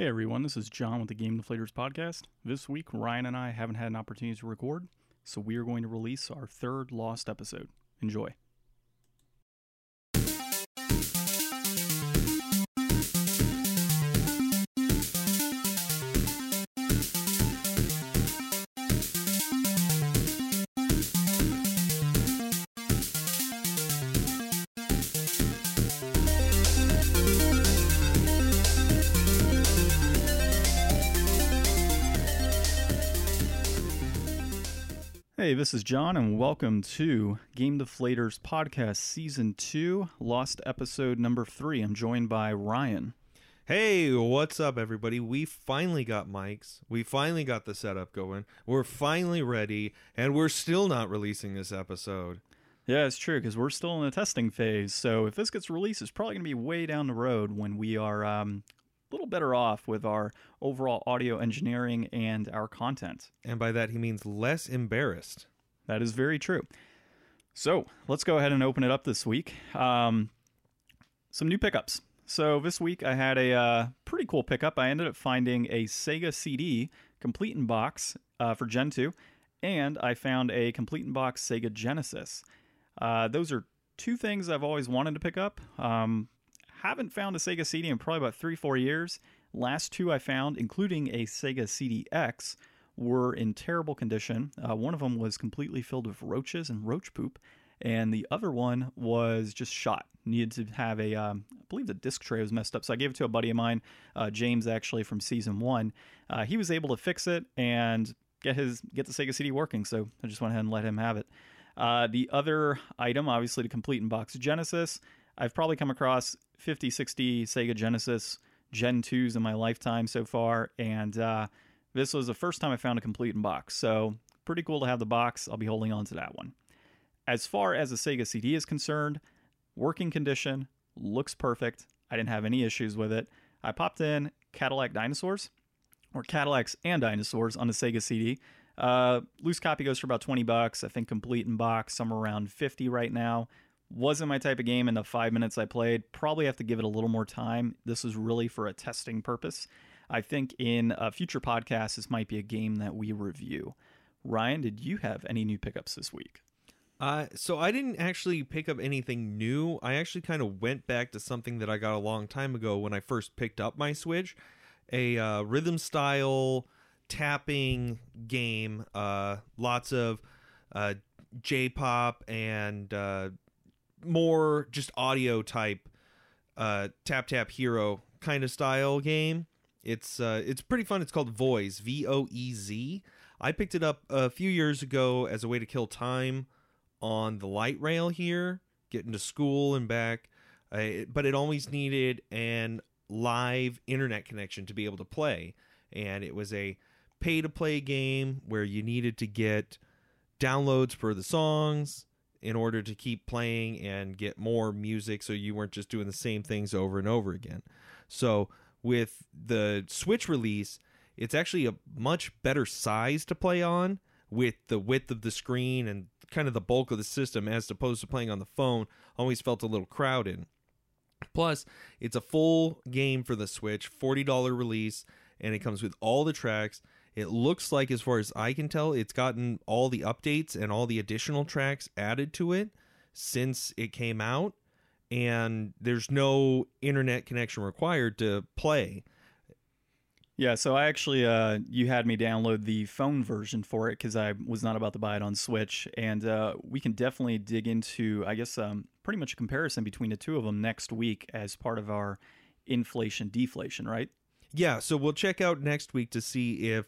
Hey everyone, this is John with the Game Deflators podcast. This week, Ryan and I haven't had an opportunity to record, so we are going to release our third Lost episode. Enjoy. Hey, this is John, and welcome to Game Deflators Podcast Season 2, Lost Episode Number 3. I'm joined by Ryan. Hey, what's up, everybody? We finally got mics. We finally got the setup going. We're finally ready, and we're still not releasing this episode. Yeah, it's true, because we're still in the testing phase. So if this gets released, it's probably going to be way down the road when we are um, little better off with our overall audio engineering and our content. And by that, he means less embarrassed. That is very true. So let's go ahead and open it up this week. Um, some new pickups. So this week I had a uh, pretty cool pickup. I ended up finding a Sega CD complete in box uh, for Gen 2, and I found a complete in box Sega Genesis. Uh, those are two things I've always wanted to pick up. Um, haven't found a Sega CD in probably about three, four years. Last two I found, including a Sega CD-X, were in terrible condition. Uh, one of them was completely filled with roaches and roach poop, and the other one was just shot. Needed to have a, um, I believe the disc tray was messed up, so I gave it to a buddy of mine, uh, James, actually from season one. Uh, he was able to fix it and get his get the Sega CD working, so I just went ahead and let him have it. Uh, the other item, obviously, to complete in box Genesis. I've probably come across 50, 60 Sega Genesis Gen 2s in my lifetime so far, and uh, this was the first time I found a complete in box. So, pretty cool to have the box. I'll be holding on to that one. As far as the Sega CD is concerned, working condition, looks perfect. I didn't have any issues with it. I popped in Cadillac Dinosaurs, or Cadillacs and Dinosaurs on the Sega CD. Uh, loose copy goes for about 20 bucks. I think complete in box, somewhere around 50 right now. Wasn't my type of game in the five minutes I played. Probably have to give it a little more time. This was really for a testing purpose. I think in a future podcast, this might be a game that we review. Ryan, did you have any new pickups this week? Uh, so I didn't actually pick up anything new. I actually kind of went back to something that I got a long time ago when I first picked up my Switch, a uh, rhythm style tapping game. Uh, lots of uh, J-pop and uh, more just audio type uh, tap tap hero kind of style game. It's uh, it's pretty fun. It's called Voez, V O E Z. I picked it up a few years ago as a way to kill time on the light rail here, getting to school and back. Uh, but it always needed an live internet connection to be able to play, and it was a pay to play game where you needed to get downloads for the songs in order to keep playing and get more music so you weren't just doing the same things over and over again. So with the Switch release, it's actually a much better size to play on with the width of the screen and kind of the bulk of the system as opposed to playing on the phone. Always felt a little crowded. Plus, it's a full game for the Switch, $40 release, and it comes with all the tracks. It looks like, as far as I can tell, it's gotten all the updates and all the additional tracks added to it since it came out and there's no internet connection required to play. Yeah, so I actually, uh, you had me download the phone version for it because I was not about to buy it on Switch, and uh, we can definitely dig into, I guess, um, pretty much a comparison between the two of them next week as part of our inflation deflation, right? Yeah, so we'll check out next week to see if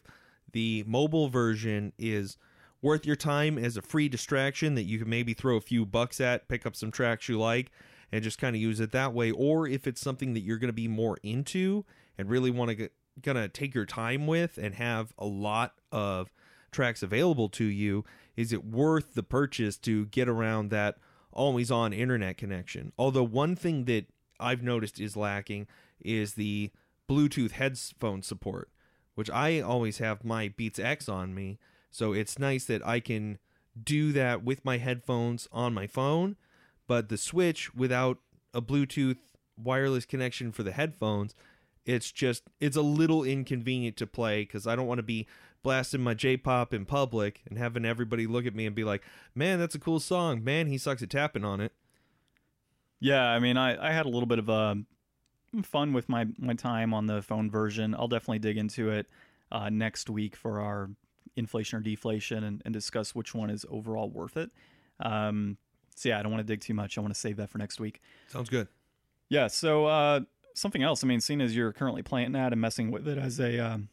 the mobile version is worth your time as a free distraction that you can maybe throw a few bucks at, pick up some tracks you like, and just kind of use it that way. Or if it's something that you're going to be more into and really want to going to take your time with and have a lot of tracks available to you is it worth the purchase to get around that always on internet connection? Although one thing that i've noticed is lacking is the bluetooth headphone support which i always have my beats x on me so it's nice that i can do that with my headphones on my phone but the Switch without a Bluetooth wireless connection for the headphones It's just it's a little inconvenient to play because I don't want to be blasting my J-pop in public and having everybody look at me and be like, "Man, that's a cool song. Man, he sucks at tapping on it." Yeah, I mean, I, I had a little bit of uh, fun with my, my time on the phone version. I'll definitely dig into it uh, next week for our inflation or deflation and, and discuss which one is overall worth it. Um, so, yeah, I don't want to dig too much. I want to save that for next week. Sounds good. Yeah, so uh, something else, I mean, seeing as you're currently playing that and messing with it as a, um,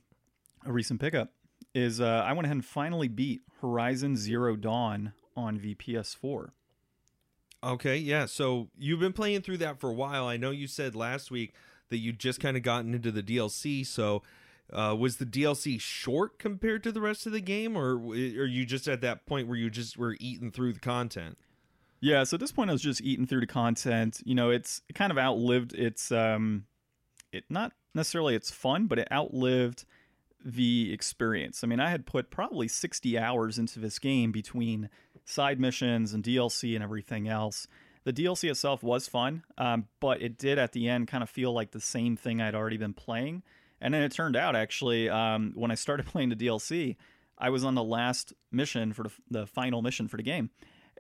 a recent pickup, is uh, I went ahead and finally beat Horizon Zero Dawn on VPS4. Okay, yeah. So you've been playing through that for a while. I know you said last week that you just kind of gotten into the DLC. So uh, was the DLC short compared to the rest of the game, or are you just at that point where you just were eating through the content? Yeah, so at this point I was just eating through the content. You know, it's it kind of outlived its um it not necessarily its fun, but it outlived the experience. I mean, I had put probably 60 hours into this game between side missions and DLC and everything else. The DLC itself was fun, um, but it did at the end kind of feel like the same thing I'd already been playing. And then it turned out actually, um, when I started playing the DLC, I was on the last mission for the, the final mission for the game.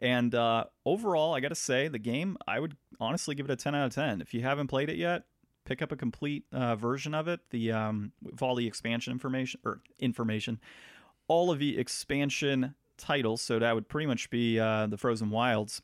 And uh, overall, I got to say, the game, I would honestly give it a 10 out of 10. If you haven't played it yet, pick up a complete uh, version of it. The um, with all the expansion information or information, all of the expansion titles. So that would pretty much be uh, the Frozen Wilds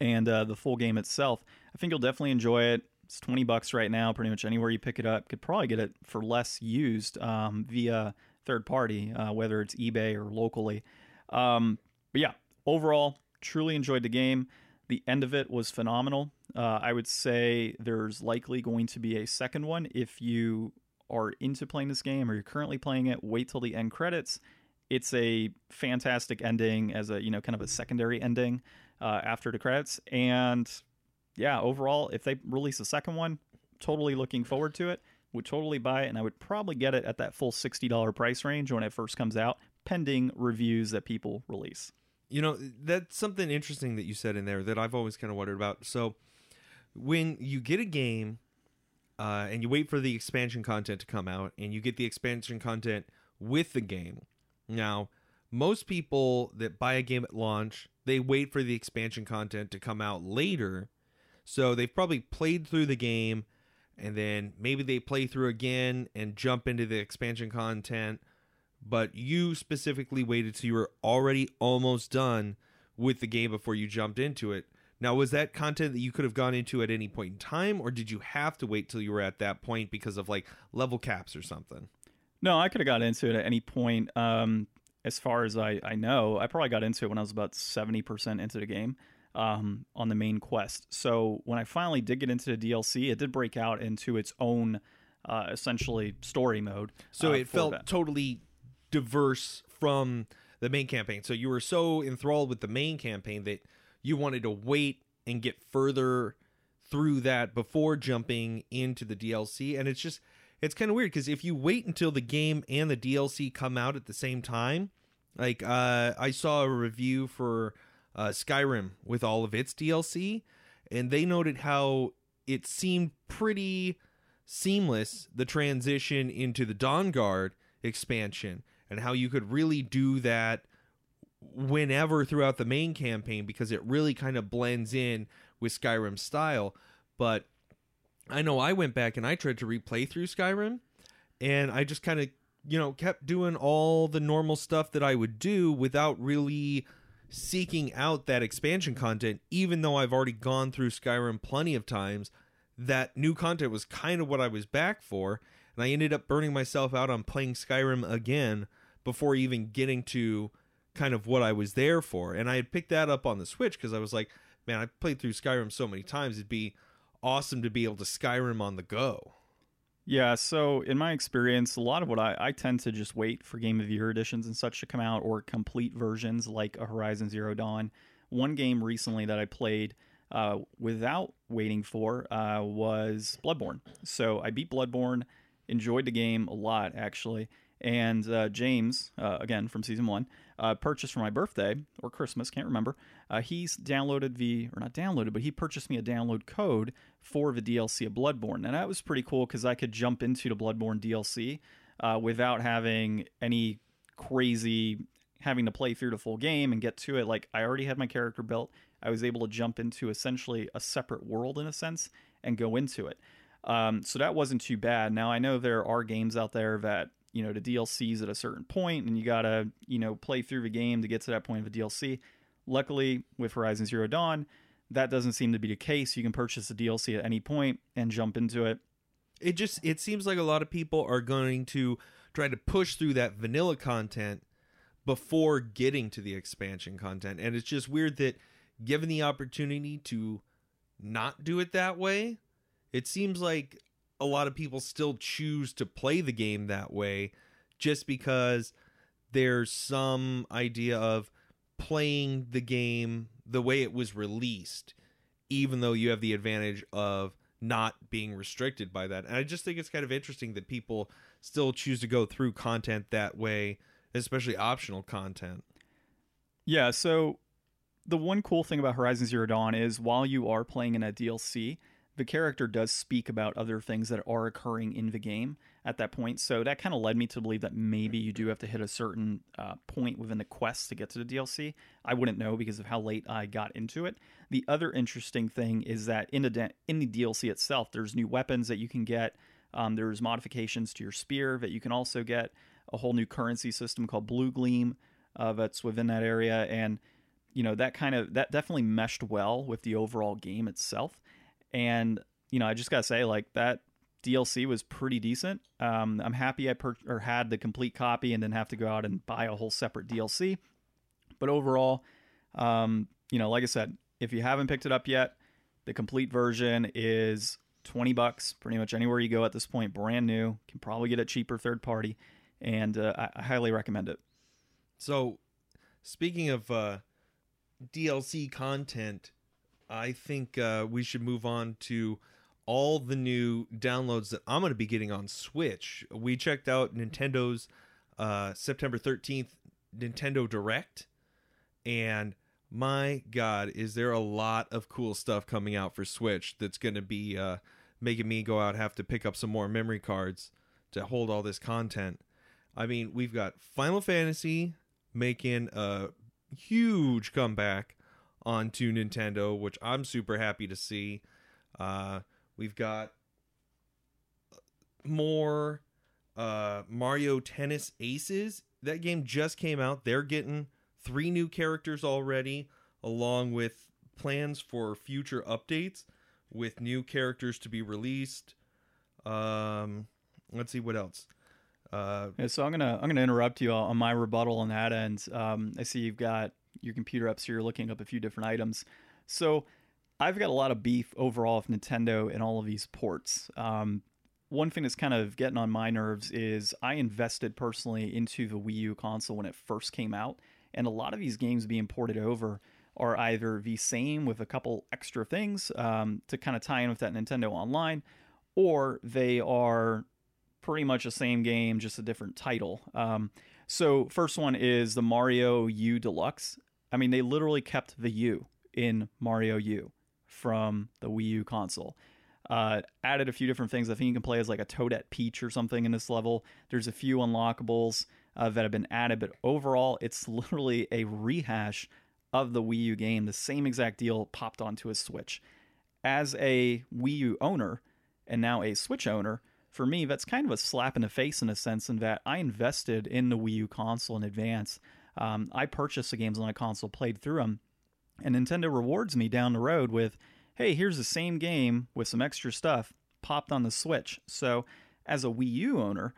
and uh, the full game itself. I think you'll definitely enjoy it. It's 20 bucks right now, pretty much anywhere you pick it up. Could probably get it for less used um, via third party, uh, whether it's eBay or locally. Um, but yeah, overall, truly enjoyed the game. The end of it was phenomenal. Uh, I would say there's likely going to be a second one if you are into playing this game or you're currently playing it. Wait till the end credits. It's a fantastic ending as a you know kind of a secondary ending uh, after the credits, and yeah, overall, if they release a second one, totally looking forward to it. Would totally buy it, and I would probably get it at that full sixty dollar price range when it first comes out, pending reviews that people release. You know, that's something interesting that you said in there that I've always kind of wondered about. So, when you get a game uh, and you wait for the expansion content to come out, and you get the expansion content with the game, now most people that buy a game at launch they wait for the expansion content to come out later. So they've probably played through the game and then maybe they play through again and jump into the expansion content but you specifically waited till you were already almost done with the game before you jumped into it. Now, was that content that you could have gone into at any point in time, or did you have to wait till you were at that point because of like level caps or something? No, I could have got into it at any point. Um, as far as I, I know, I probably got into it when I was about 70% into the game um, on the main quest. So when I finally did get into the DLC, it did break out into its own uh, essentially story mode. So uh, it felt that. totally diverse from the main campaign. So you were so enthralled with the main campaign that you wanted to wait and get further through that before jumping into the DLC. And it's just, it's kind of weird because if you wait until the game and the DLC come out at the same time, like uh, I saw a review for uh, Skyrim with all of its DLC, and they noted how it seemed pretty seamless the transition into the Dawnguard expansion and how you could really do that whenever throughout the main campaign because it really kind of blends in with Skyrim style. But I know I went back and I tried to replay through Skyrim and I just kind of, you know, kept doing all the normal stuff that I would do without really seeking out that expansion content, even though I've already gone through Skyrim plenty of times. That new content was kind of what I was back for, and I ended up burning myself out on playing Skyrim again before even getting to kind of what I was there for. And I had picked that up on the Switch because I was like, man, I played through Skyrim so many times, it'd be awesome to be able to Skyrim on the go. Yeah, so in my experience, a lot of what I, I tend to just wait for Game of Year editions and such to come out or complete versions like a Horizon Zero Dawn. One game recently that I played uh, without waiting for uh, was Bloodborne. So I beat Bloodborne, enjoyed the game a lot actually, And uh, James, uh, again from season one, uh, purchased for my birthday or Christmas, can't remember. Uh, he's downloaded the, or not downloaded, but he purchased me a download code for the DLC of Bloodborne. And that was pretty cool because I could jump into the Bloodborne DLC uh, without having any crazy having to play through the full game and get to it. Like, I already had my character built. I was able to jump into essentially a separate world in a sense and go into it. Um, so that wasn't too bad. Now I know there are games out there that you know the DLCs at a certain point, and you gotta you know play through the game to get to that point of a DLC. Luckily, with Horizon Zero Dawn, that doesn't seem to be the case. You can purchase the DLC at any point and jump into it. It just it seems like a lot of people are going to try to push through that vanilla content before getting to the expansion content, and it's just weird that given the opportunity to not do it that way, it seems like a lot of people still choose to play the game that way just because there's some idea of playing the game the way it was released even though you have the advantage of not being restricted by that. And i just think it's kind of interesting that people still choose to go through content that way especially optional content. Yeah, so the one cool thing about Horizon Zero Dawn is while you are playing in a DLC, the character does speak about other things that are occurring in the game at that point. So that kind of led me to believe that maybe you do have to hit a certain uh, point within the quest to get to the DLC. I wouldn't know because of how late I got into it. The other interesting thing is that in the in the DLC itself, there's new weapons that you can get. Um, there's modifications to your spear that you can also get. A whole new currency system called Blue Gleam uh, that's within that area, and you know that kind of that definitely meshed well with the overall game itself and you know i just gotta say like that dlc was pretty decent. Um, i'm happy i per- or had the complete copy and didn't have to go out and buy a whole separate dlc but overall um, you know like i said if you haven't picked it up yet the complete version is 20 bucks pretty much anywhere you go at this point brand new can probably get it cheaper third party and uh, I, I highly recommend it. So, speaking of uh, DLC content, I think uh, we should move on to all the new downloads that I'm going to be getting on Switch. We checked out Nintendo's uh, September 13th Nintendo Direct, and my God, is there a lot of cool stuff coming out for Switch that's going to be uh, making me go out have to pick up some more memory cards to hold all this content. I mean, we've got Final Fantasy making a huge comeback onto Nintendo, which I'm super happy to see. Uh, we've got more uh, Mario Tennis Aces. That game just came out. They're getting three new characters already, along with plans for future updates with new characters to be released. Um, let's see what else. Uh, Yeah, so I'm gonna I'm gonna interrupt you on my rebuttal on that end. Um, I see you've got your computer up, so you're looking up a few different items. So I've got a lot of beef overall with Nintendo and all of these ports. Um, one thing that's kind of getting on my nerves is I invested personally into the Wii U console when it first came out, and a lot of these games being ported over are either the same with a couple extra things um, to kind of tie in with that Nintendo Online, or they are pretty much the same game, just a different title. Um, so, first one is the Mario U Deluxe. I mean, they literally kept the U in Mario U from the Wii U console. Uh, added a few different things. I think you can play as like a Toadette Peach or something in this level. There's a few unlockables uh, that have been added, but overall, it's literally a rehash of the Wii U game. The same exact deal popped onto a Switch. As a Wii U owner and now a Switch owner, for me, that's kind of a slap in the face in a sense, in that I invested in the Wii U console in advance. Um, I purchased the games on my console, played through them, and Nintendo rewards me down the road with, hey, here's the same game with some extra stuff popped on the Switch. So, as a Wii U owner,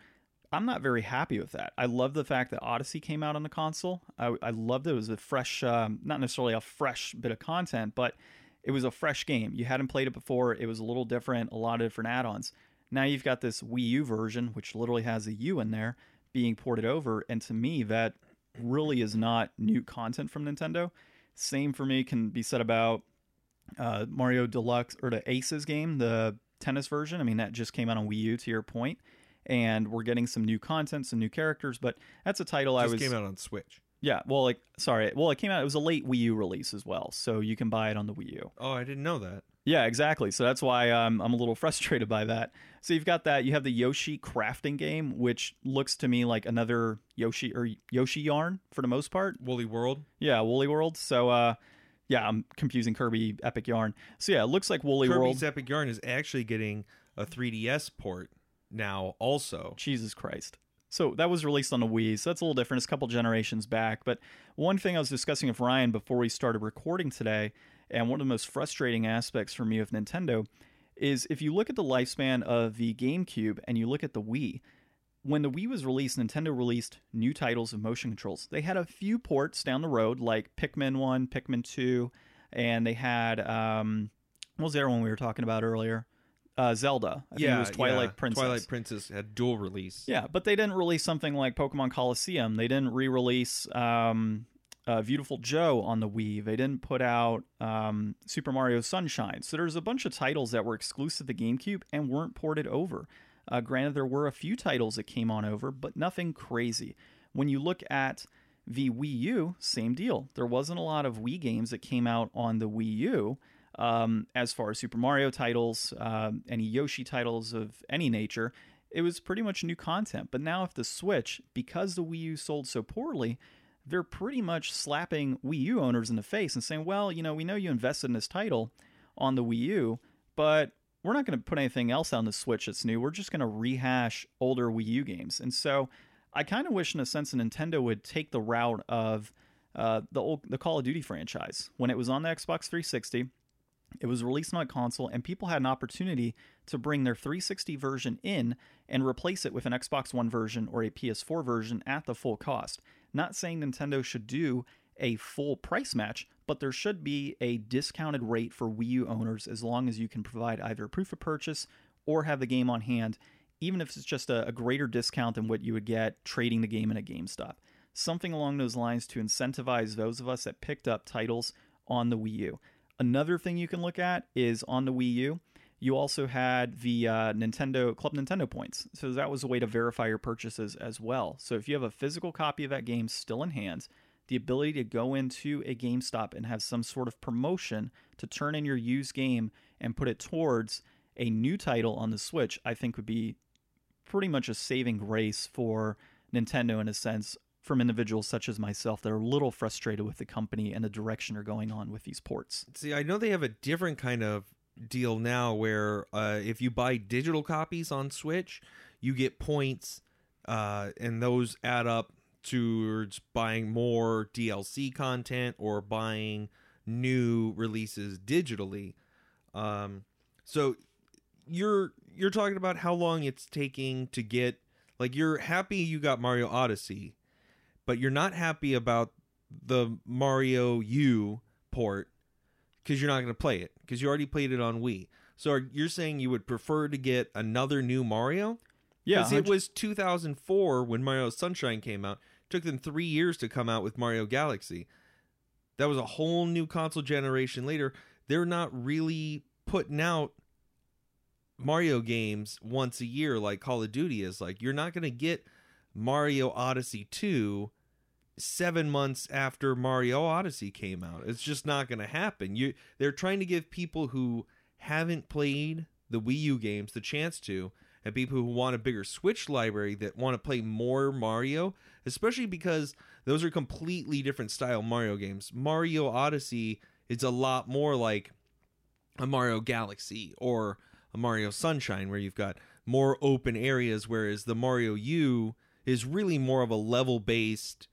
I'm not very happy with that. I love the fact that Odyssey came out on the console. I, I loved it. It was a fresh, um, not necessarily a fresh bit of content, but it was a fresh game. You hadn't played it before. It was a little different, a lot of different add ons. Now you've got this Wii U version, which literally has a U in there, being ported over. And to me, that really is not new content from Nintendo. Same for me can be said about uh, Mario Deluxe or the Aces game, the tennis version. I mean, that just came out on Wii U, to your and we're getting some new content, some new characters. But that's a title I was came out on Switch. yeah. Well, like sorry, well it came out. It was a late Wii U release as well, so you can buy it on the Wii U. Oh, I didn't know that. Yeah, exactly. So that's why um, I'm a little frustrated by that. So you've got that. You have the Yoshi crafting game, which looks to me like another Yoshi or Yoshi yarn for the most part. Woolly World. Yeah, Woolly World. So uh, yeah, I'm confusing Kirby Epic Yarn. So yeah, it looks like Woolly World. Kirby's Epic Yarn is actually getting a 3DS port now. Also, Jesus Christ. So that was released on the Wii, so that's a little different. It's a couple generations back. But one thing I was discussing with Ryan before we started recording today, and one of the most frustrating aspects for me of Nintendo, is if you look at the lifespan of the GameCube and you look at the Wii, when the Wii was released, Nintendo released new titles of motion controls. They had a few ports down the road, like Pikmin 1, Pikmin 2, and they had, um, what was the other one we were talking about earlier? Uh, Zelda. I think it was Twilight yeah. Princess. Twilight Princess had dual release. Yeah, but they didn't release something like Pokemon Colosseum. They didn't re-release um, uh, Beautiful Joe on the Wii. They didn't put out um, Super Mario Sunshine. So there's a bunch of titles that were exclusive to GameCube and weren't ported over. Uh, granted, there were a few titles that came on over, but nothing crazy. When you look at the Wii U, same deal. There wasn't a lot of Wii games that came out on the Wii U. Um, as far as Super Mario titles, um, any Yoshi titles of any nature, it was pretty much new content. But now, if the Switch, because the Wii U sold so poorly, they're pretty much slapping Wii U owners in the face and saying, well, you know, we know you invested in this title on the Wii U, but we're not going to put anything else on the Switch that's new. We're just going to rehash older Wii U games. And so I kind of wish, in a sense, that Nintendo would take the route of uh, the old the Call of Duty franchise. When it was on the Xbox 360, it was released on a console, and people had an opportunity to bring their 360 version in and replace it with an Xbox One version or a PS4 version at the full cost. Not saying Nintendo should do a full price match, but there should be a discounted rate for Wii U owners as long as you can provide either proof of purchase or have the game on hand, even if it's just a, a greater discount than what you would get trading the game in a GameStop. Something along those lines to incentivize those of us that picked up titles on the Wii U. Another thing you can look at is on the Wii U, you also had the uh, Nintendo Club Nintendo points. So that was a way to verify your purchases as well. So if you have a physical copy of that game still in hand, the ability to go into a GameStop and have some sort of promotion to turn in your used game and put it towards a new title on the Switch, I think would be pretty much a saving grace for Nintendo in a sense from individuals such as myself that are a little frustrated with the company and the direction they're going on with these ports. See, I know they have a different kind of deal now where uh, if you buy digital copies on Switch, you get points, uh, and those add up towards buying more DLC content or buying new releases digitally. Um, so you're you're talking about how long it's taking to get like you're happy you got Mario Odyssey, but you're not happy about the Mario U port because you're not going to play it because you already played it on Wii. So are, you're saying you would prefer to get another new Mario? Yeah, Because it was 2004 when Mario Sunshine came out. It took them three years to come out with Mario Galaxy. That was a whole new console generation later. They're not really putting out Mario games once a year like Call of Duty is. Like, you're not going to get Mario Odyssey 2 seven months after Mario Odyssey came out. It's just not going to happen. You, they're trying to give people who haven't played the Wii U games the chance to, and people who want a bigger Switch library that want to play more Mario, especially because those are completely different style Mario games. Mario Odyssey is a lot more like a Mario Galaxy or a Mario Sunshine, where you've got more open areas, whereas the Mario U is really more of a level based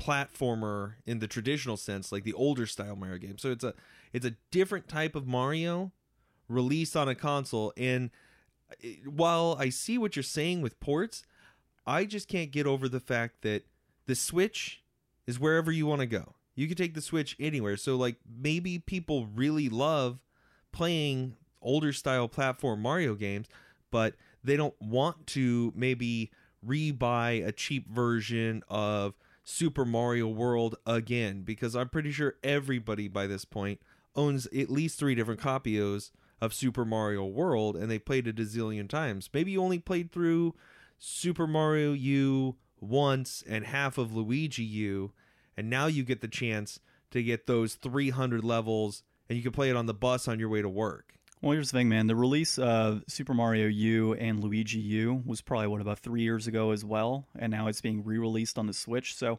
platformer in the traditional sense, like the older style Mario game. So it's a it's a different type of Mario released on a console. And uh, while I see what you're saying with ports, I just can't get over the fact that the Switch is wherever you want to go. You can take the Switch anywhere. So like maybe people really love playing older style platform Mario games, but they don't want to maybe rebuy a cheap version of Super Mario World again because I'm pretty sure everybody by this point owns at least three different copies of Super Mario World and they played it a zillion times. Maybe you only played through Super Mario U once and half of Luigi U, and now you get the chance to get those 300 levels and you can play it on the bus on your way to work. Well, here's the thing, man. The release of Super Mario U and Luigi U was probably what about three years ago as well, and now it's being re-released on the Switch. So,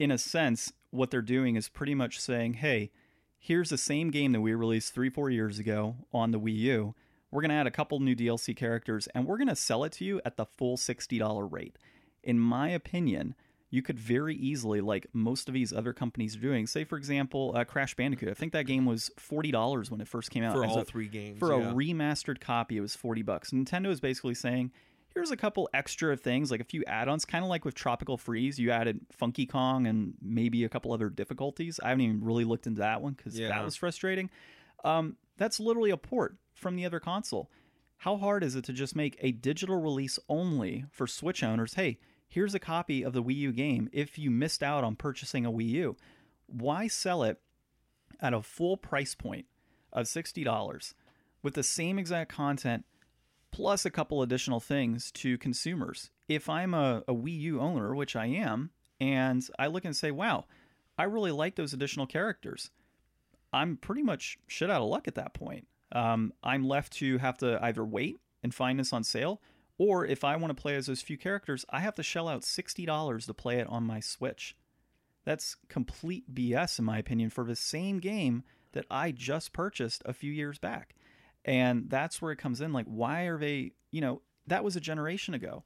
in a sense, what they're doing is pretty much saying, "Hey, here's the same game that we released three, four years ago on the Wii U. We're gonna add a couple new DLC characters, and we're gonna sell it to you at the full sixty dollar rate." In my opinion, you could very easily, like most of these other companies are doing, say for example, uh, Crash Bandicoot. I think that game was forty dollars when it first came out For all a- three games. for yeah. a remastered copy, it was 40 bucks. Nintendo is basically saying, here's a couple extra things, like a few add-ons, kind of like with Tropical Freeze, you added Funky Kong and maybe a couple other difficulties. I haven't even really looked into that one because Yeah. that was frustrating. Um, that's literally a port from the other console. How hard is it to just make a digital release only for Switch owners? Hey, here's a copy of the Wii U game if you missed out on purchasing a Wii U. Why sell it at a full price point of $60 with the same exact content plus a couple additional things to consumers? If I'm a, a Wii U owner, which I am, and I look and say, wow, I really like those additional characters. I'm pretty much shit out of luck at that point. Um, I'm left to have to either wait and find this on sale, or if I want to play as those few characters, I have to shell out $60 to play it on my Switch. That's complete BS, in my opinion, for the same game that I just purchased a few years back. And that's where it comes in. Like, why are they, you know, that was a generation ago.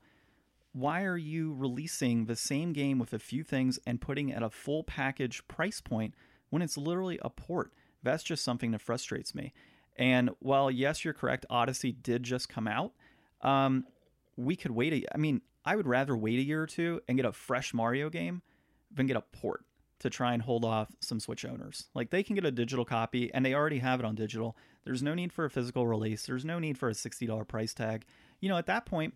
Why are you releasing the same game with a few things and putting at a full package price point when it's literally a port? That's just something that frustrates me. And while, yes, you're correct, Odyssey did just come out, um, we could wait. A, I mean, I would rather wait a year or two and get a fresh Mario game than get a port to try and hold off some Switch owners. Like they can get a digital copy and they already have it on digital. There's no need for a physical release. There's no need for a $60 price tag. You know, at that point,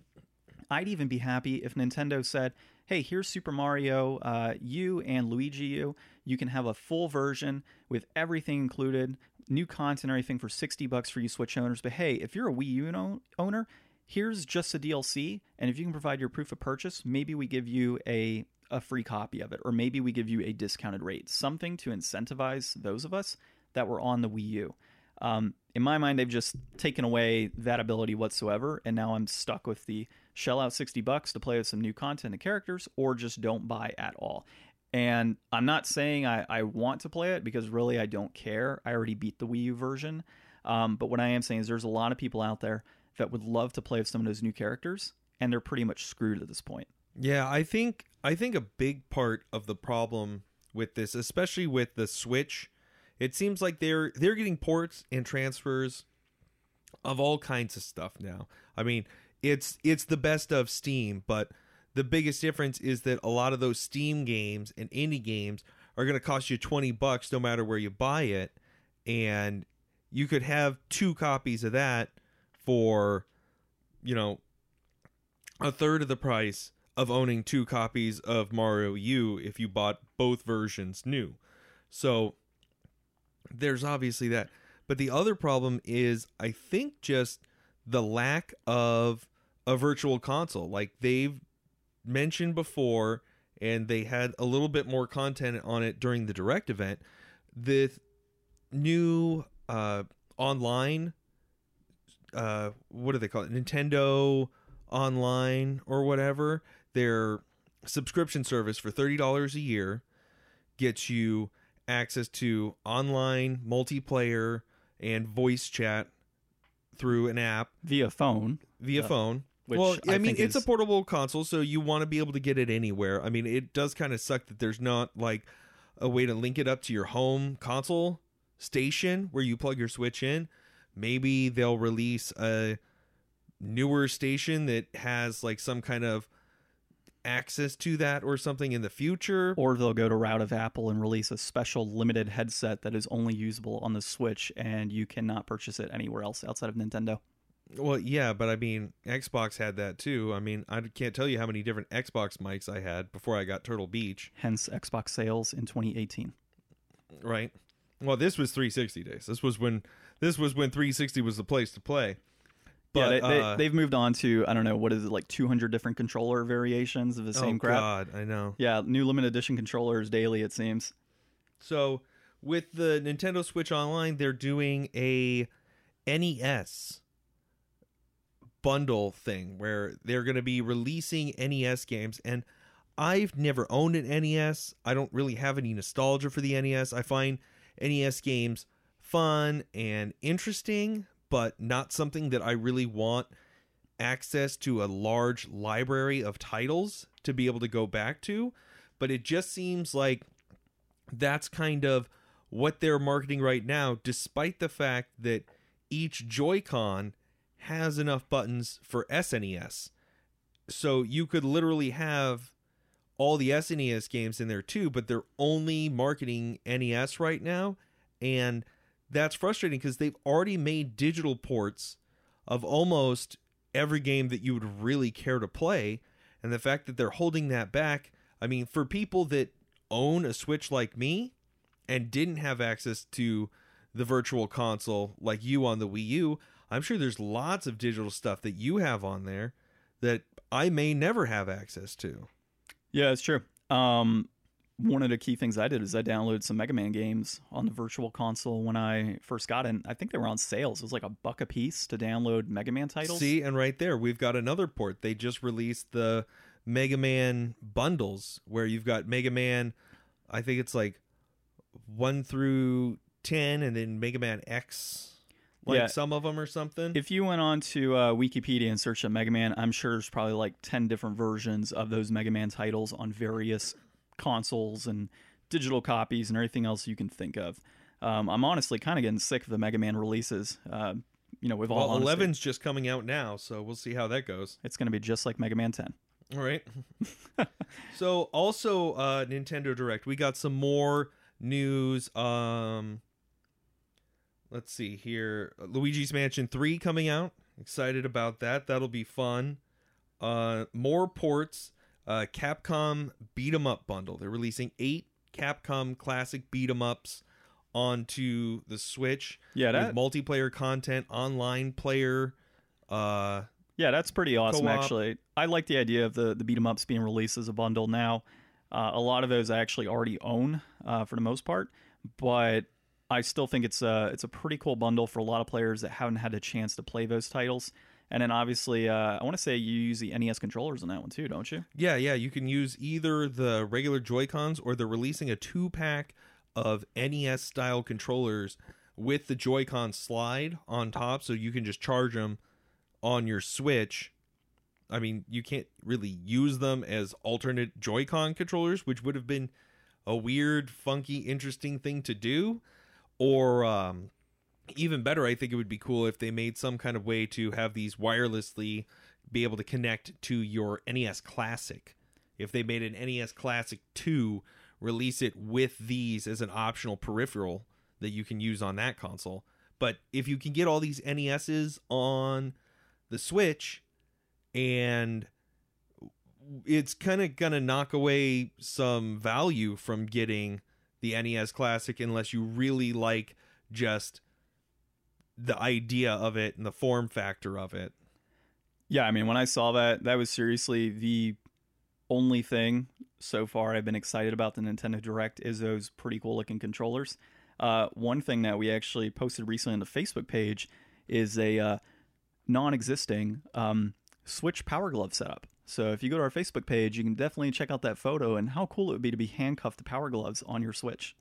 I'd even be happy if Nintendo said, "Hey, here's Super Mario uh, U and Luigi U. You can have a full version with everything included, new content, everything for sixty bucks for you Switch owners. But hey, if you're a Wii U owner, here's just a DLC, and if you can provide your proof of purchase, maybe we give you a a free copy of it, or maybe we give you a discounted rate, something to incentivize those of us that were on the Wii U." Um, in my mind, they've just taken away that ability whatsoever, and now I'm stuck with the shell out 60 bucks to play with some new content and characters, or just don't buy at all. And I'm not saying I, I want to play it because really I don't care. I already beat the Wii U version. Um, but what I am saying is there's a lot of people out there that would love to play with some of those new characters, and they're pretty much screwed at this point. Yeah, I think I think a big part of the problem with this, especially with the Switch, it seems like they're they're getting ports and transfers of all kinds of stuff now. I mean, it's it's the best of Steam, but the biggest difference is that a lot of those Steam games and indie games are going to cost you 20 bucks no matter where you buy it and you could have two copies of that for you know a third of the price of owning two copies of Mario U if you bought both versions new. So there's obviously that. But the other problem is I think just the lack of a virtual console. Like they've mentioned before and they had a little bit more content on it during the direct event. The new uh online uh what do they call it? Nintendo online or whatever. Their subscription service for $30 a year gets you access to online multiplayer and voice chat through an app Via phone, via Uh, phone. which well, I, I mean, it's is- a portable console, so you want to be able to get it anywhere. I mean, it does kind of suck that there's not like a way to link it up to your home console station where you plug your Switch in. Maybe they'll release a newer station that has like some kind of access to that or something in the future. or they'll go to route of Apple and release a special limited headset that is only usable on the Switch, and you cannot purchase it anywhere else outside of Nintendo. Well, yeah, but I mean, Xbox had that too. I mean, I can't tell you how many different Xbox mics I had before I got Turtle Beach. Hence, Xbox sales in 2018. right? Well, this was 360 days. This was when this was when 360 was the place to play. But yeah, they, uh, they, they've moved on to I don't know what is it like 200 different controller variations of the same crap? oh crap. God, I know. Yeah, new limited edition controllers daily it seems. So with the Nintendo Switch Online, they're doing a NES bundle thing where they're going to be releasing NES games and I've never owned an NES. I don't really have any nostalgia for the NES. I find NES games fun and interesting, but not something that I really want access to a large library of titles to be able to go back to. But it just seems like that's kind of what they're marketing right now, despite the fact that each Joy-Con has enough buttons for SNES. So you could literally have all the SNES games in there too, but they're only marketing NES right now. And that's frustrating because they've already made digital ports of almost every game that you would really care to play. And the fact that they're holding that back, I mean, for people that own a Switch like me and didn't have access to the virtual console like you on the Wii U, I'm sure there's lots of digital stuff that you have on there that I may never have access to. Yeah, it's true. Um, one of the key things I did is I downloaded some Mega Man games on the virtual console when I first got it. I think they were on sales. It was like a buck a piece to download Mega Man titles. See, and right there, we've got another port. They just released the Mega Man bundles where you've got Mega Man, I think it's like 1 through 10, and then Mega Man X, like Yeah. some of them or something. If you went on to uh, Wikipedia and searched up Mega Man, I'm sure there's probably like 10 different versions of those Mega Man titles on various consoles and digital copies and everything else you can think of. Um, I'm honestly kind of getting sick of the Mega Man releases. Uh, you know, with all well, honesty. 11's just coming out now, so we'll see how that goes. it's going to be just like Mega Man 10. All right. so also uh Nintendo Direct, we got some more news. Um let's see here. Luigi's Mansion 3 coming out. Excited about that. That'll be fun. Uh more ports. Uh Capcom Beat 'em Up bundle. They're releasing 8 Capcom classic beat 'em ups onto the Switch Yeah, that with multiplayer content, online player uh Yeah, that's pretty awesome. co-op. Actually, I like the idea of the the beat 'em ups being released as a bundle now. Uh, a lot of those I actually already own uh, for the most part, but I still think it's a it's a pretty cool bundle for a lot of players that haven't had a chance to play those titles. And then obviously, uh, I want to say you use the NES controllers on that one too, don't you? Yeah, yeah, you can use either the regular Joy-Cons or they're releasing a two-pack of NES style controllers with the Joy-Con slide on top so you can just charge them on your Switch. I mean, you can't really use them as alternate Joy-Con controllers, which would have been a weird, funky, interesting thing to do. Or um, even better, I think it would be cool if they made some kind of way to have these wirelessly be able to connect to your NES Classic. If they made an NES Classic 2, release it with these as an optional peripheral that you can use on that console. But if you can get all these NESs on the Switch and it's kind of going to knock away some value from getting the NES Classic unless you really like just the idea of it and the form factor of it. Yeah, I mean, when I saw that, that was seriously the only thing so far I've been excited about the Nintendo Direct is those pretty cool looking controllers. Uh, one thing that we actually posted recently on the Facebook page is a uh, non-existing um, Switch Power Glove setup. So if you go to our Facebook page, you can definitely check out that photo and how cool it would be to be handcuffed to Power Gloves on your Switch.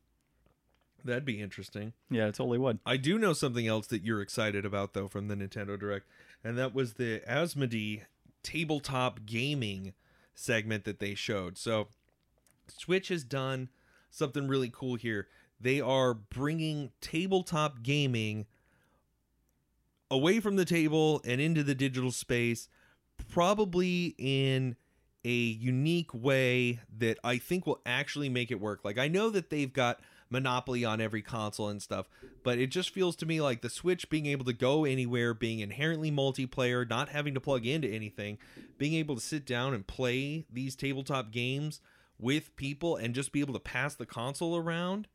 That'd be interesting. Yeah, it totally would. I do know something else that you're excited about though from the Nintendo Direct, and that was the Asmodee tabletop gaming segment that they showed. So Switch has done something really cool here. They are bringing tabletop gaming away from the table and into the digital space probably in a unique way that I think will actually make it work. Like I know that they've got monopoly on every console and stuff, but it just feels to me like the Switch being able to go anywhere, being inherently multiplayer, not having to plug into anything, being able to sit down and play these tabletop games with people and just be able to pass the console around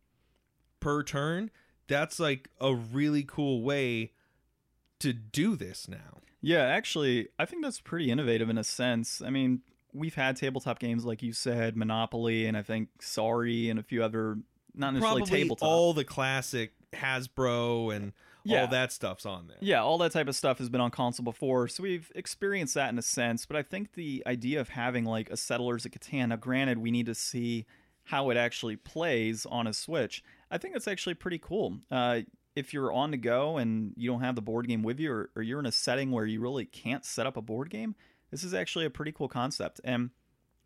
per turn, that's like a really cool way to do this now. Yeah, actually, I think that's pretty innovative in a sense. I mean, we've had tabletop games like you said, Monopoly, and I think Sorry, and a few other not necessarily Probably tabletop. all the classic Hasbro and Yeah. all that stuff's on there. Yeah, all that type of stuff has been on console before, so we've experienced that in a sense. But I think the idea of having like a Settlers of Catan, now granted, we need to see how it actually plays on a Switch. I think that's actually pretty cool. Uh, if you're on the go and you don't have the board game with you, or, or you're in a setting where you really can't set up a board game, this is actually a pretty cool concept. And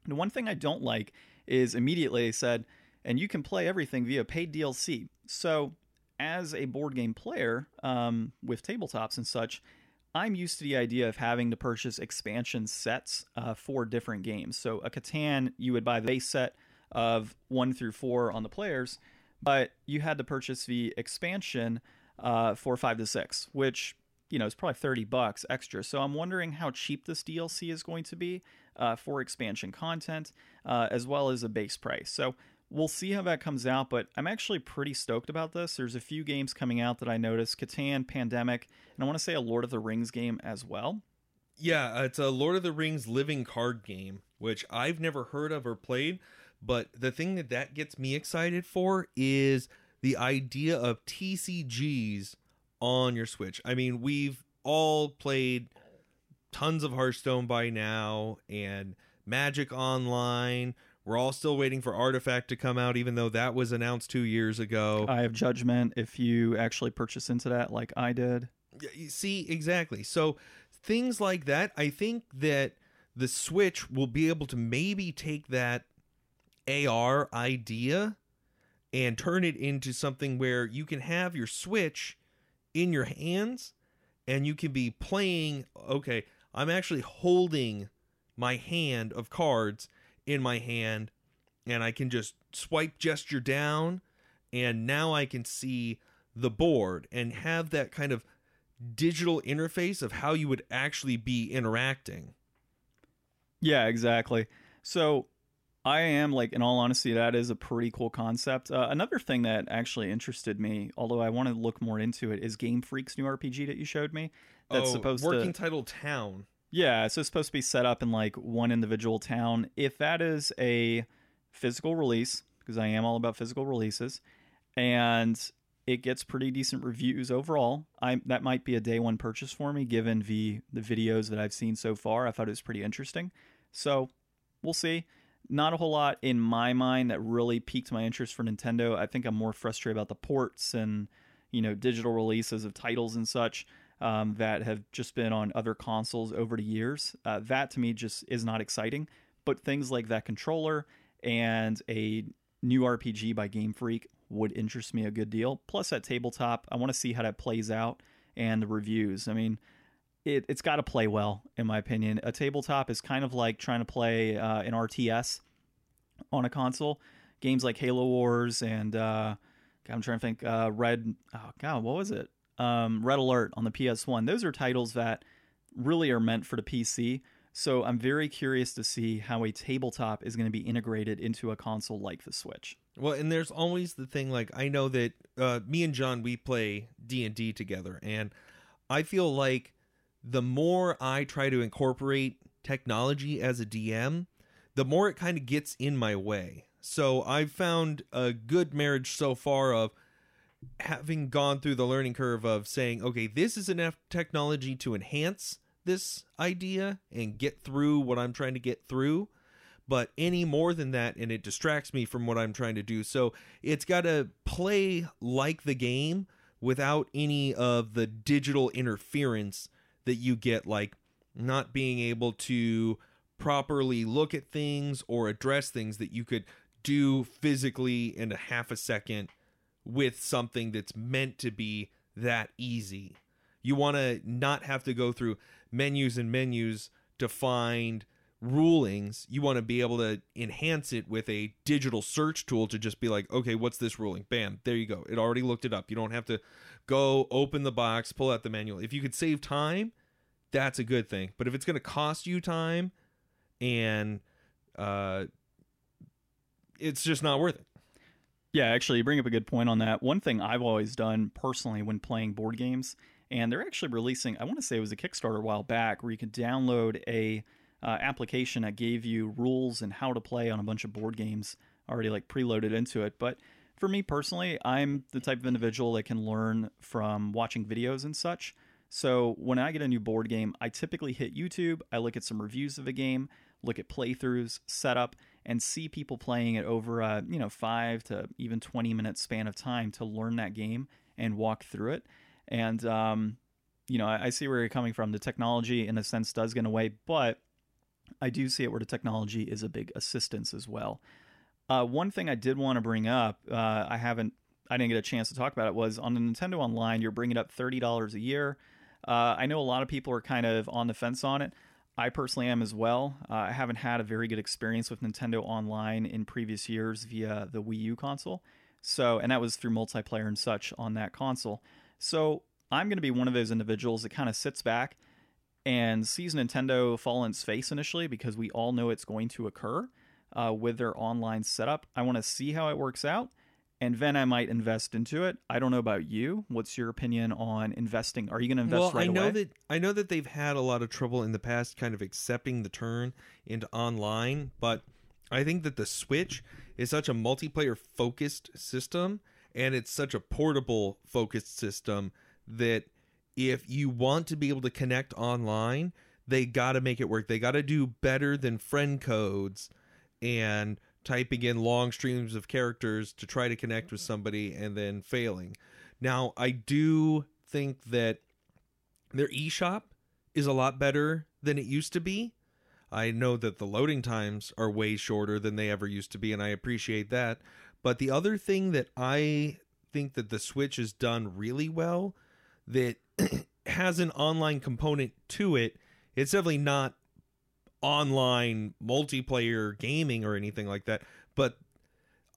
the one thing I don't like is immediately they said, and you can play everything via paid DLC. So, as a board game player um, with tabletops and such, I'm used to the idea of having to purchase expansion sets uh, for different games. So, a Catan, you would buy the base set of one through four on the players, but you had to purchase the expansion uh, for five to six, which you know is probably 30 bucks extra. So, I'm wondering how cheap this DLC is going to be uh, for expansion content, uh, as well as a base price. So, we'll see how that comes out, but I'm actually pretty stoked about this. There's a few games coming out that I noticed Catan, Pandemic, and I want to say a Lord of the Rings game as well. Yeah, uh, it's a Lord of the Rings living card game, which I've never heard of or played. But the thing that that gets me excited for is the idea of TCGs on your Switch. I mean, we've all played tons of Hearthstone by now and Magic Online. We're all still waiting for Artifact to come out, even though that was announced two years ago. I have judgment if you actually purchase into that like I did. See, exactly. So things like that, I think that the Switch will be able to maybe take that AR idea and turn it into something where you can have your Switch in your hands and you can be playing. Okay, I'm actually holding my hand of cards in my hand and I can just swipe gesture down and now I can see the board and have that kind of digital interface of how you would actually be interacting. Yeah, exactly. So I am like, in all honesty, that is a pretty cool concept. Uh, another thing that actually interested me, although I want to look more into it, is Game Freak's new RPG that you showed me. That's oh, supposed working to working title town. Yeah, so it's supposed to be set up in like one individual town. If that is a physical release, because I am all about physical releases, and it gets pretty decent reviews overall, I that might be a day one purchase for me given the the videos that I've seen so far. I thought it was pretty interesting. So, we'll see. Not a whole lot in my mind that really piqued my interest for Nintendo. I think I'm more frustrated about the ports and, you know, digital releases of titles and such um, that have just been on other consoles over the years. Uh, that to me just is not exciting. But things like that controller and a new RPG by Game Freak would interest me a good deal. Plus, that tabletop, I want to see how that plays out and the reviews. I mean, it, it's got to play well, in my opinion. A tabletop is kind of like trying to play uh, an RTS on a console. Games like Halo Wars and uh, I'm trying to think. Uh, Red, oh God, what was it? Um, Red Alert on the PS1. Those are titles that really are meant for the PC. So I'm very curious to see how a tabletop is going to be integrated into a console like the Switch. Well, and there's always the thing like I know that uh, me and John we play D and D together, and I feel like the more I try to incorporate technology as a DM, the more it kind of gets in my way. So I've found a good marriage so far of having gone through the learning curve of saying, okay, this is enough technology to enhance this idea and get through what I'm trying to get through. But any more than that, and it distracts me from what I'm trying to do. So it's got to play like the game without any of the digital interference that you get, like not being able to properly look at things or address things that you could do physically in a half a second with something that's meant to be that easy. You want to not have to go through menus and menus to find rulings. You want to be able to enhance it with a digital search tool to just be like, okay, what's this ruling? Bam, there you go. It already looked it up. You don't have to go open the box, pull out the manual. If you could save time, that's a good thing. But if it's going to cost you time and uh, it's just not worth it. Yeah, actually, you bring up a good point on that. One thing I've always done personally when playing board games, and they're actually releasing. I want to say it was a Kickstarter a while back where you could download a uh, application that gave you rules and how to play on a bunch of board games already like preloaded into it. But for me personally, I'm the type of individual that can learn from watching videos and such. So when I get a new board game, I typically hit YouTube, I look at some reviews of the game, look at playthroughs, setup, and see people playing it over a you know five to even 20 minute span of time to learn that game and walk through it. And um, you know, I, I see where you're coming from. The technology, in a sense, does get away but I do see it where the technology is a big assistance as well. Uh, one thing I did want to bring up, uh, I haven't, I didn't get a chance to talk about it, was on the Nintendo Online, you're bringing up thirty dollars a year. Uh, I know a lot of people are kind of on the fence on it. I personally am as well. Uh, I haven't had a very good experience with Nintendo Online in previous years via the Wii U console. So, and that was through multiplayer and such on that console. So, I'm going to be one of those individuals that kind of sits back and sees Nintendo fall in its face initially because we all know it's going to occur uh, with their online setup. I want to see how it works out, and then I might invest into it. I don't know about you. What's your opinion on investing? Are you going to invest well, right I know away? that I know that they've had a lot of trouble in the past, kind of accepting the turn into online. But I think that the Switch is such a multiplayer focused system, and it's such a portable focused system that if you want to be able to connect online, they got to make it work. They got to do better than friend codes and typing in long streams of characters to try to connect with somebody and then failing. Now, I do think that their eShop is a lot better than it used to be. I know that the loading times are way shorter than they ever used to be, and I appreciate that. But the other thing that I think that the Switch has done really well that has an online component to it, it's definitely not online multiplayer gaming or anything like that. But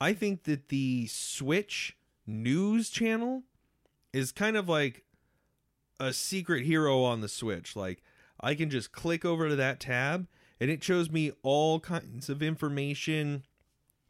I think that the Switch news channel is kind of like a secret hero on the Switch. Like I can just click over to that tab and it shows me all kinds of information.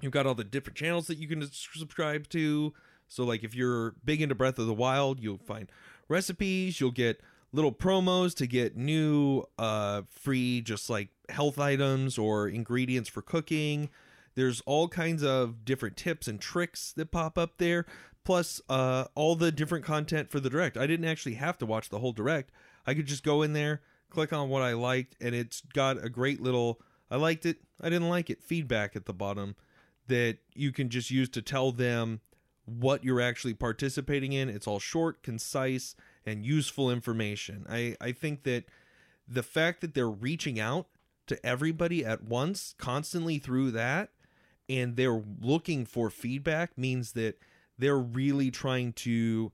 You've got all the different channels that you can subscribe to. So like if you're big into Breath of the Wild, you'll find recipes, you'll get little promos to get new uh free just like health items or ingredients for cooking. There's all kinds of different tips and tricks that pop up there, plus uh, all the different content for the direct. I didn't actually have to watch the whole direct. I could just go in there, click on what I liked, and it's got a great little I liked it, I didn't like it feedback at the bottom that you can just use to tell them what you're actually participating in. It's all short, concise, and useful information. I, I think that the fact that they're reaching out to everybody at once constantly through that and they're looking for feedback means that they're really trying to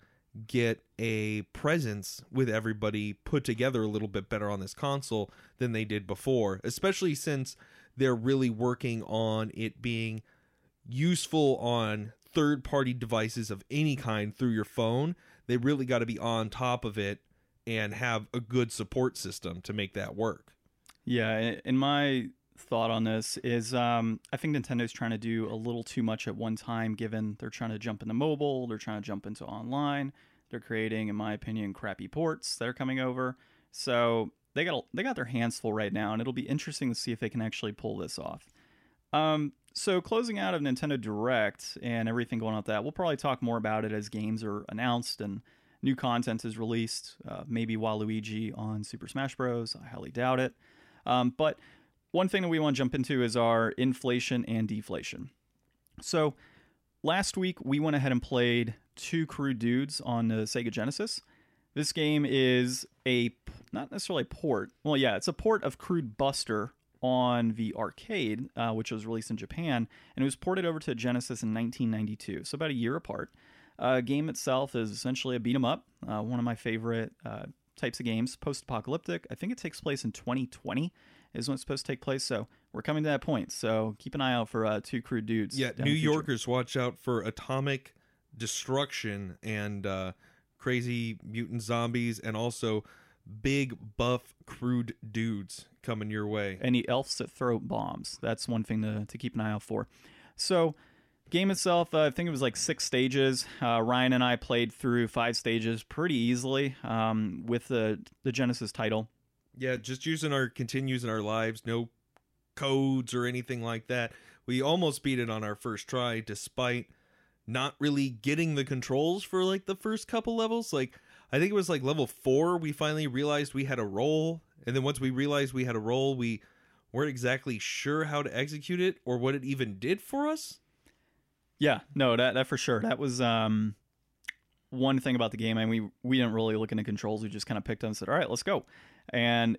get a presence with everybody put together a little bit better on this console than they did before, especially since they're really working on it being useful on third party devices of any kind through your phone. They really got to be on top of it and have a good support system to make that work. Yeah, and my thought on this is um, I think Nintendo's trying to do a little too much at one time, given they're trying to jump into mobile, they're trying to jump into online, they're creating, in my opinion, crappy ports that are coming over. So they got they got their hands full right now, and it'll be interesting to see if they can actually pull this off. Um, so closing out of Nintendo Direct and everything going on with that, we'll probably talk more about it as games are announced and new content is released. Uh, maybe Waluigi on Super Smash Bros. I highly doubt it. Um, but one thing that we want to jump into is our inflation and deflation. So last week we went ahead and played Two Crude Dudes on the Sega Genesis. This game is a not necessarily port. Well, yeah, it's a port of Crude Buster on the arcade, uh, which was released in Japan, and it was ported over to Genesis in 1992, so about a year apart. Uh, game itself is essentially a beat 'em up, uh, one of my favorite uh, types of games, post apocalyptic. I think it takes place in 2020 is when it's supposed to take place. So we're coming to that point. So keep an eye out for uh, two crude dudes. Yeah, New Yorkers, watch out for atomic destruction and uh, crazy mutant zombies, and also big buff crude dudes coming your way. Any elves that throw bombs. That's one thing to, to keep an eye out for. So Game itself, uh, I think it was like six stages. Uh, Ryan and I played through five stages pretty easily um, with the the Genesis title. Yeah, just using our continues in our lives, no codes or anything like that. We almost beat it on our first try, despite not really getting the controls for like the first couple levels. Like I think it was like level four, we finally realized we had a roll, and then once we realized we had a roll, we weren't exactly sure how to execute it or what it even did for us. Yeah, no, that that for sure. That was um, one thing about the game. I mean, we we didn't really look into controls. We just kind of picked up and said, "All right, let's go." And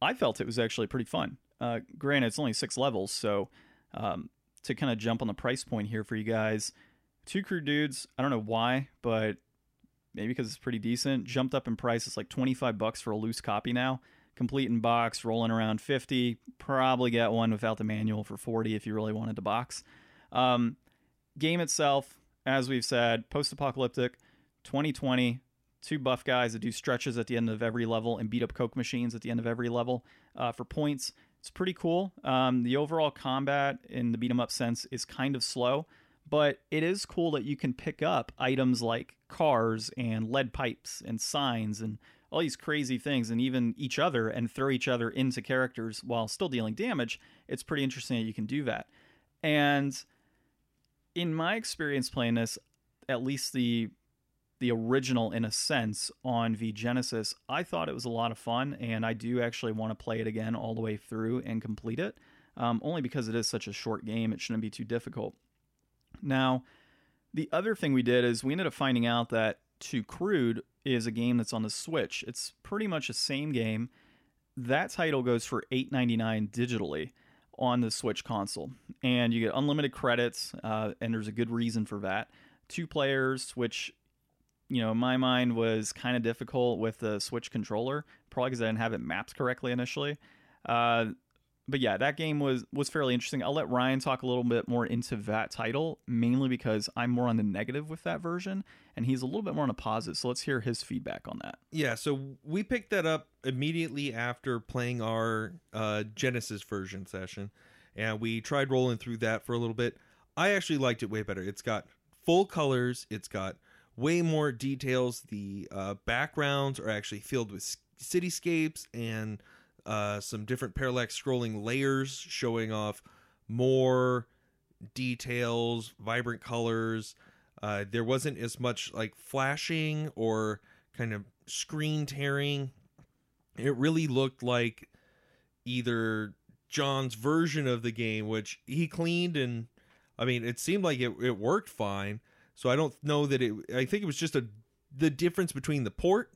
I felt it was actually pretty fun. Uh, granted, it's only six levels, so um, to kind of jump on the price point here for you guys, Two Crude Dudes. I don't know why, but maybe because it's pretty decent. Jumped up in price. It's like twenty five bucks for a loose copy now. Complete in box, rolling around fifty. Probably get one without the manual for forty if you really wanted to box. Um, game itself, as we've said, post apocalyptic, 2020, two buff guys that do stretches at the end of every level and beat up Coke machines at the end of every level uh, for points. It's pretty cool. Um, the overall combat in the beat 'em up sense is kind of slow, but it is cool that you can pick up items like cars and lead pipes and signs and all these crazy things and even each other and throw each other into characters while still dealing damage. It's pretty interesting that you can do that. And in my experience playing this, at least the the original in a sense on V Genesis, I thought it was a lot of fun, and I do actually want to play it again all the way through and complete it. Um, only because it is such a short game, it shouldn't be too difficult. Now, the other thing we did is we ended up finding out that Two Crude is a game that's on the Switch. It's pretty much the same game. That title goes for $8.99 digitally on the Switch console, and you get unlimited credits, uh, and there's a good reason for that. Two players, which you know, in my mind was kind of difficult with the Switch controller, probably because I didn't have it mapped correctly initially. Uh, but yeah, that game was was fairly interesting. I'll let Ryan talk a little bit more into that title, mainly because I'm more on the negative with that version, and he's a little bit more on a positive. So let's hear his feedback on that. Yeah, so we picked that up immediately after playing our uh, Genesis version session, and we tried rolling through that for a little bit. I actually liked it way better. It's got full colors. It's got way more details. The uh, backgrounds are actually filled with cityscapes and uh, some different parallax scrolling layers showing off more details, vibrant colors. Uh, there wasn't as much like flashing or kind of screen tearing. It really looked like either John's version of the game, which he cleaned and I mean, it seemed like it, it worked fine so I don't know that it. I think it was just a the difference between the port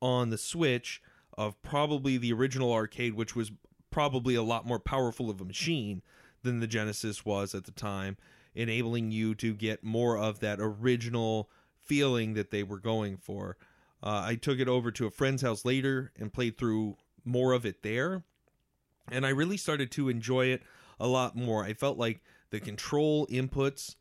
on the Switch of probably the original arcade, which was probably a lot more powerful of a machine than the Genesis was at the time, enabling you to get more of that original feeling that they were going for. Uh, I took it over to a friend's house later and played through more of it there, and I really started to enjoy it a lot more. I felt like the control inputs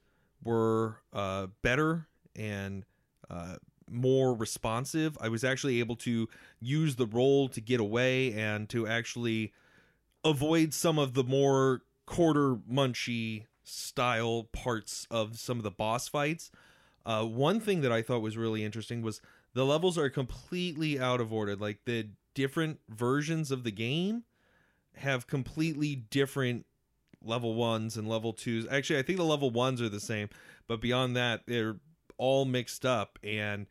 were uh, better and uh, more responsive. I was actually able to use the roll to get away and to actually avoid some of the more quarter munchy style parts of some of the boss fights. Uh, one thing that I thought was really interesting was the levels are completely out of order. Like the different versions of the game have completely different level ones and level twos. Actually, I think the level ones are the same, but beyond that, they're all mixed up. And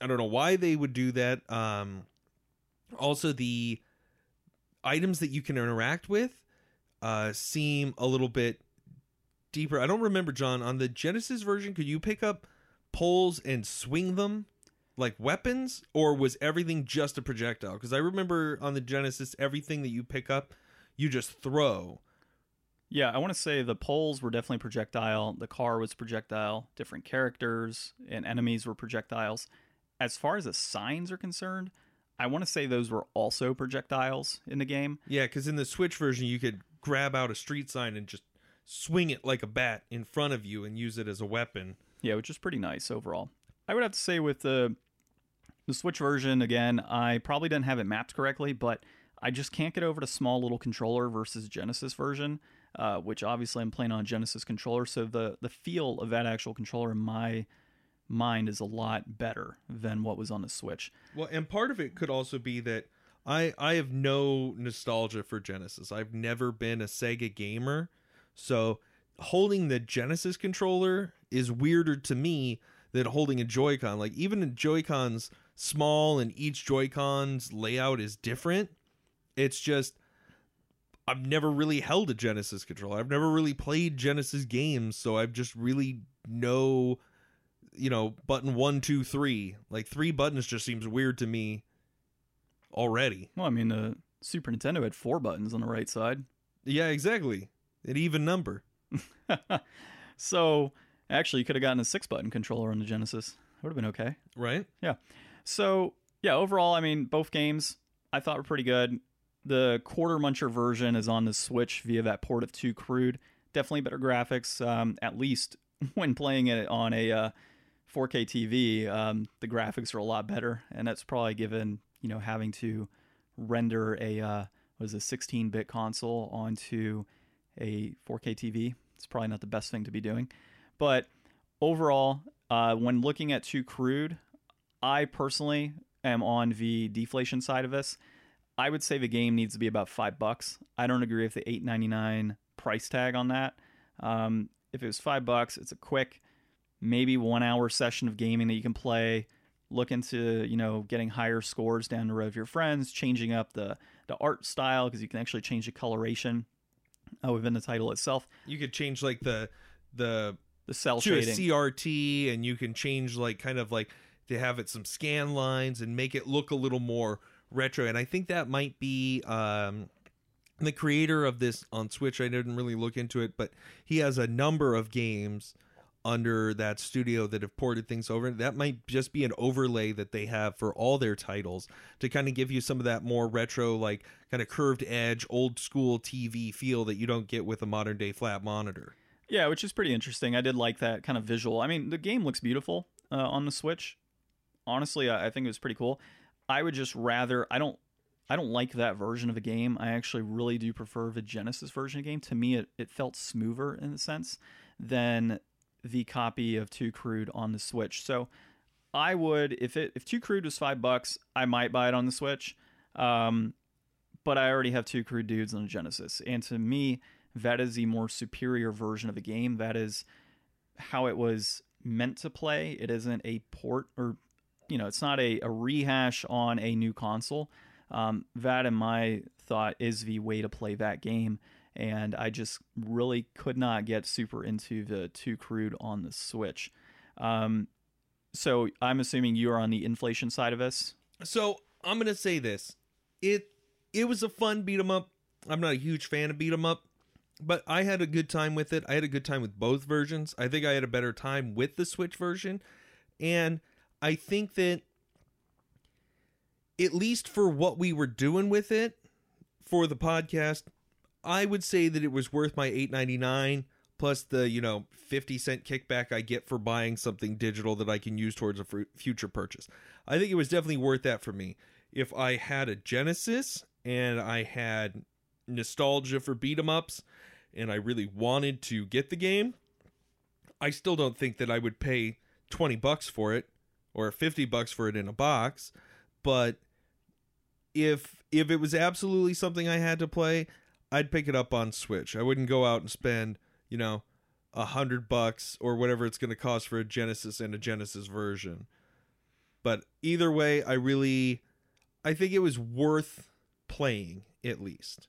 I don't know why they would do that. Um, also, the items that you can interact with uh, seem a little bit deeper. I don't remember, John, on the Genesis version, could you pick up poles and swing them? like weapons or was everything just a projectile because i remember on the genesis everything that you pick up you just throw yeah, I want to say the poles were definitely projectile. The car was projectile. Different characters and enemies were projectiles. As far as the signs are concerned, I want to say those were also projectiles in the game. Yeah, because in the Switch version, you could grab out a street sign and just swing it like a bat in front of you and use it as a weapon. Yeah, which is pretty nice overall. I would have to say with the the Switch version again, I probably didn't have it mapped correctly, but I just can't get over the small little controller versus Genesis version, uh, which obviously I'm playing on Genesis controller. So the the feel of that actual controller in my mind is a lot better than what was on the Switch. Well, and part of it could also be that I I have no nostalgia for Genesis. I've never been a Sega gamer, so holding the Genesis controller is weirder to me than holding a Joy-Con. Like even a Joy-Con's small and each Joy-Con's layout is different. It's just I've never really held a Genesis controller. I've never really played Genesis games, so I've just really no you know, button one, two, three. Like three buttons just seems weird to me already. Well, I mean, the Super Nintendo had four buttons on the right side. Yeah, exactly. An even number. so actually, you could have gotten a six button controller on the Genesis. It Would have been okay. Right? Yeah. So yeah, overall, I mean, both games I thought were pretty good. The quarter muncher version is on the Switch via that port of Two Crude. Definitely better graphics, um, at least when playing it on a uh, 4K TV. Um, the graphics are a lot better, and that's probably given you know having to render a uh, was a 16-bit console onto a 4K TV. It's probably not the best thing to be doing, but overall, uh, when looking at Two Crude, I personally am on the deflation side of this. I would say the game needs to be about five bucks. I don't agree with the eight ninety nine price tag on that. Um, if it was five bucks, it's a quick, maybe one hour session of gaming that you can play. Look into you know getting higher scores down the road with your friends, changing up the the art style because you can actually change the coloration uh, within the title itself. You could change like the the The cell to a. CRT, and you can change like kind of like to have it some scan lines and make it look a little more retro. And I think that might be um, the creator of this on Switch. I didn't really look into it, but he has a number of games under that studio that have ported things over. That might just be an overlay that they have for all their titles to kind of give you some of that more retro, like kind of curved edge, old school TV feel that you don't get with a modern day flat monitor. Yeah, which is pretty interesting. I did like that kind of visual. I mean, the game looks beautiful uh, on the Switch. Honestly, I, I think it was pretty cool. I would just rather. I don't. I don't like that version of the game. I actually really do prefer the Genesis version of the game. To me, it, it felt smoother in a sense than the copy of Two Crude on the Switch. So I would, if it if Two Crude was five bucks, I might buy it on the Switch. Um, but I already have Two Crude dudes on Genesis, and to me, that is the more superior version of the game. That is how it was meant to play. It isn't a port or you know, it's not a, a rehash on a new console. Um, that, in my thought, is the way to play that game. And I just really could not get super into the Two Crude on the Switch. Um, so I'm assuming you are on the inflation side of this. So I'm gonna say this: it it was a fun beat 'em up. I'm not a huge fan of beat 'em up, but I had a good time with it. I had a good time with both versions. I think I had a better time with the Switch version, and I think that at least for what we were doing with it for the podcast, I would say that it was worth my 8.99 plus the, you know, 50 cent kickback I get for buying something digital that I can use towards a future purchase. I think it was definitely worth that for me. If I had a Genesis and I had nostalgia for beat 'em ups and I really wanted to get the game, I still don't think that I would pay 20 bucks for it or 50 bucks for it in a box, but if if it was absolutely something I had to play, I'd pick it up on Switch. I wouldn't go out and spend, you know, a hundred bucks or whatever it's going to cost for a Genesis and a Genesis version. But either way, I really, I think it was worth playing at least.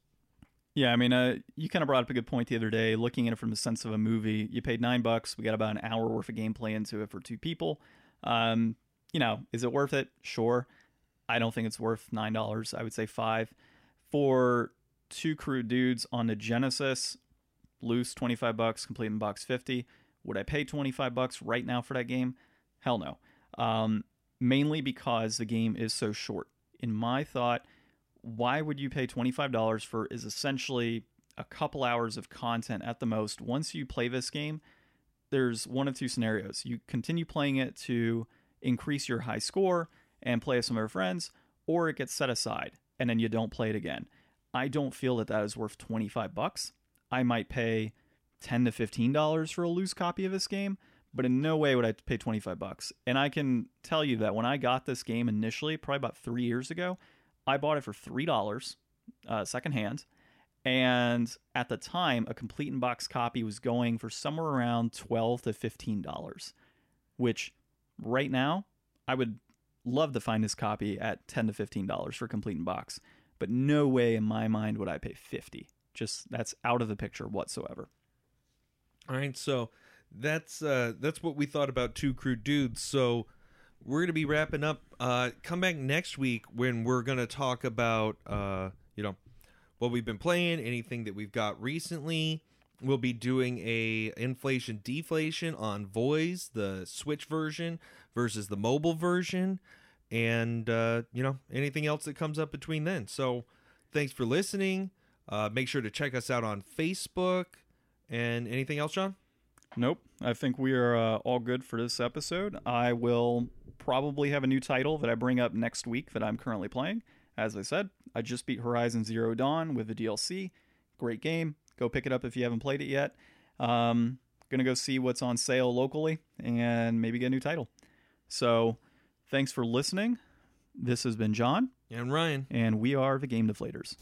Yeah, I mean, uh, you kind of brought up a good point the other day. Looking at it from the sense of a movie, you paid nine bucks. We got about an hour worth of gameplay into it for two people. Um, you know, is it worth it? Sure. I don't think it's worth nine dollars. I would say five for two crude dudes on the Genesis. Loose twenty five bucks, complete in box fifty. Would I pay twenty five bucks right now for that game? Hell no. Um, mainly because the game is so short. In my thought, why would you pay twenty five dollars for is essentially a couple hours of content at the most. Once you play this game, there's one of two scenarios. You continue playing it to increase your high score and play with some of your friends, or it gets set aside. and then you don't play it again. I don't feel that that is worth 25 bucks. I might pay 10 to 15 dollars for a loose copy of this game, but in no way would I pay 25 bucks. And I can tell you that when I got this game initially, probably about 3 years ago, I bought it for $3 uh, secondhand. And at the time, a complete in box copy was going for somewhere around 12 to $15, which right now I would love to find this copy at 10 to $15 for complete in box, but no way in my mind would I pay 50. Just that's out of the picture whatsoever. All right, so that's uh that's what we thought about two crude dudes. So we're gonna be wrapping up. Uh, come back next week when we're gonna talk about uh you know what we've been playing, anything that we've got recently. We'll be doing a inflation deflation on Voez, the Switch version versus the mobile version, and uh, you know anything else that comes up between then. So thanks for listening. Uh, make sure to check us out on Facebook. And anything else, John? Nope. I think we are uh, all good for this episode. I will probably have a new title that I bring up next week that I'm currently playing. As I said, I just beat Horizon Zero Dawn with the DLC. Great game. Go pick it up if you haven't played it yet. Um, gonna go see what's on sale locally and maybe get a new title. So, thanks for listening. This has been John, And Ryan. and we are the Game Deflators.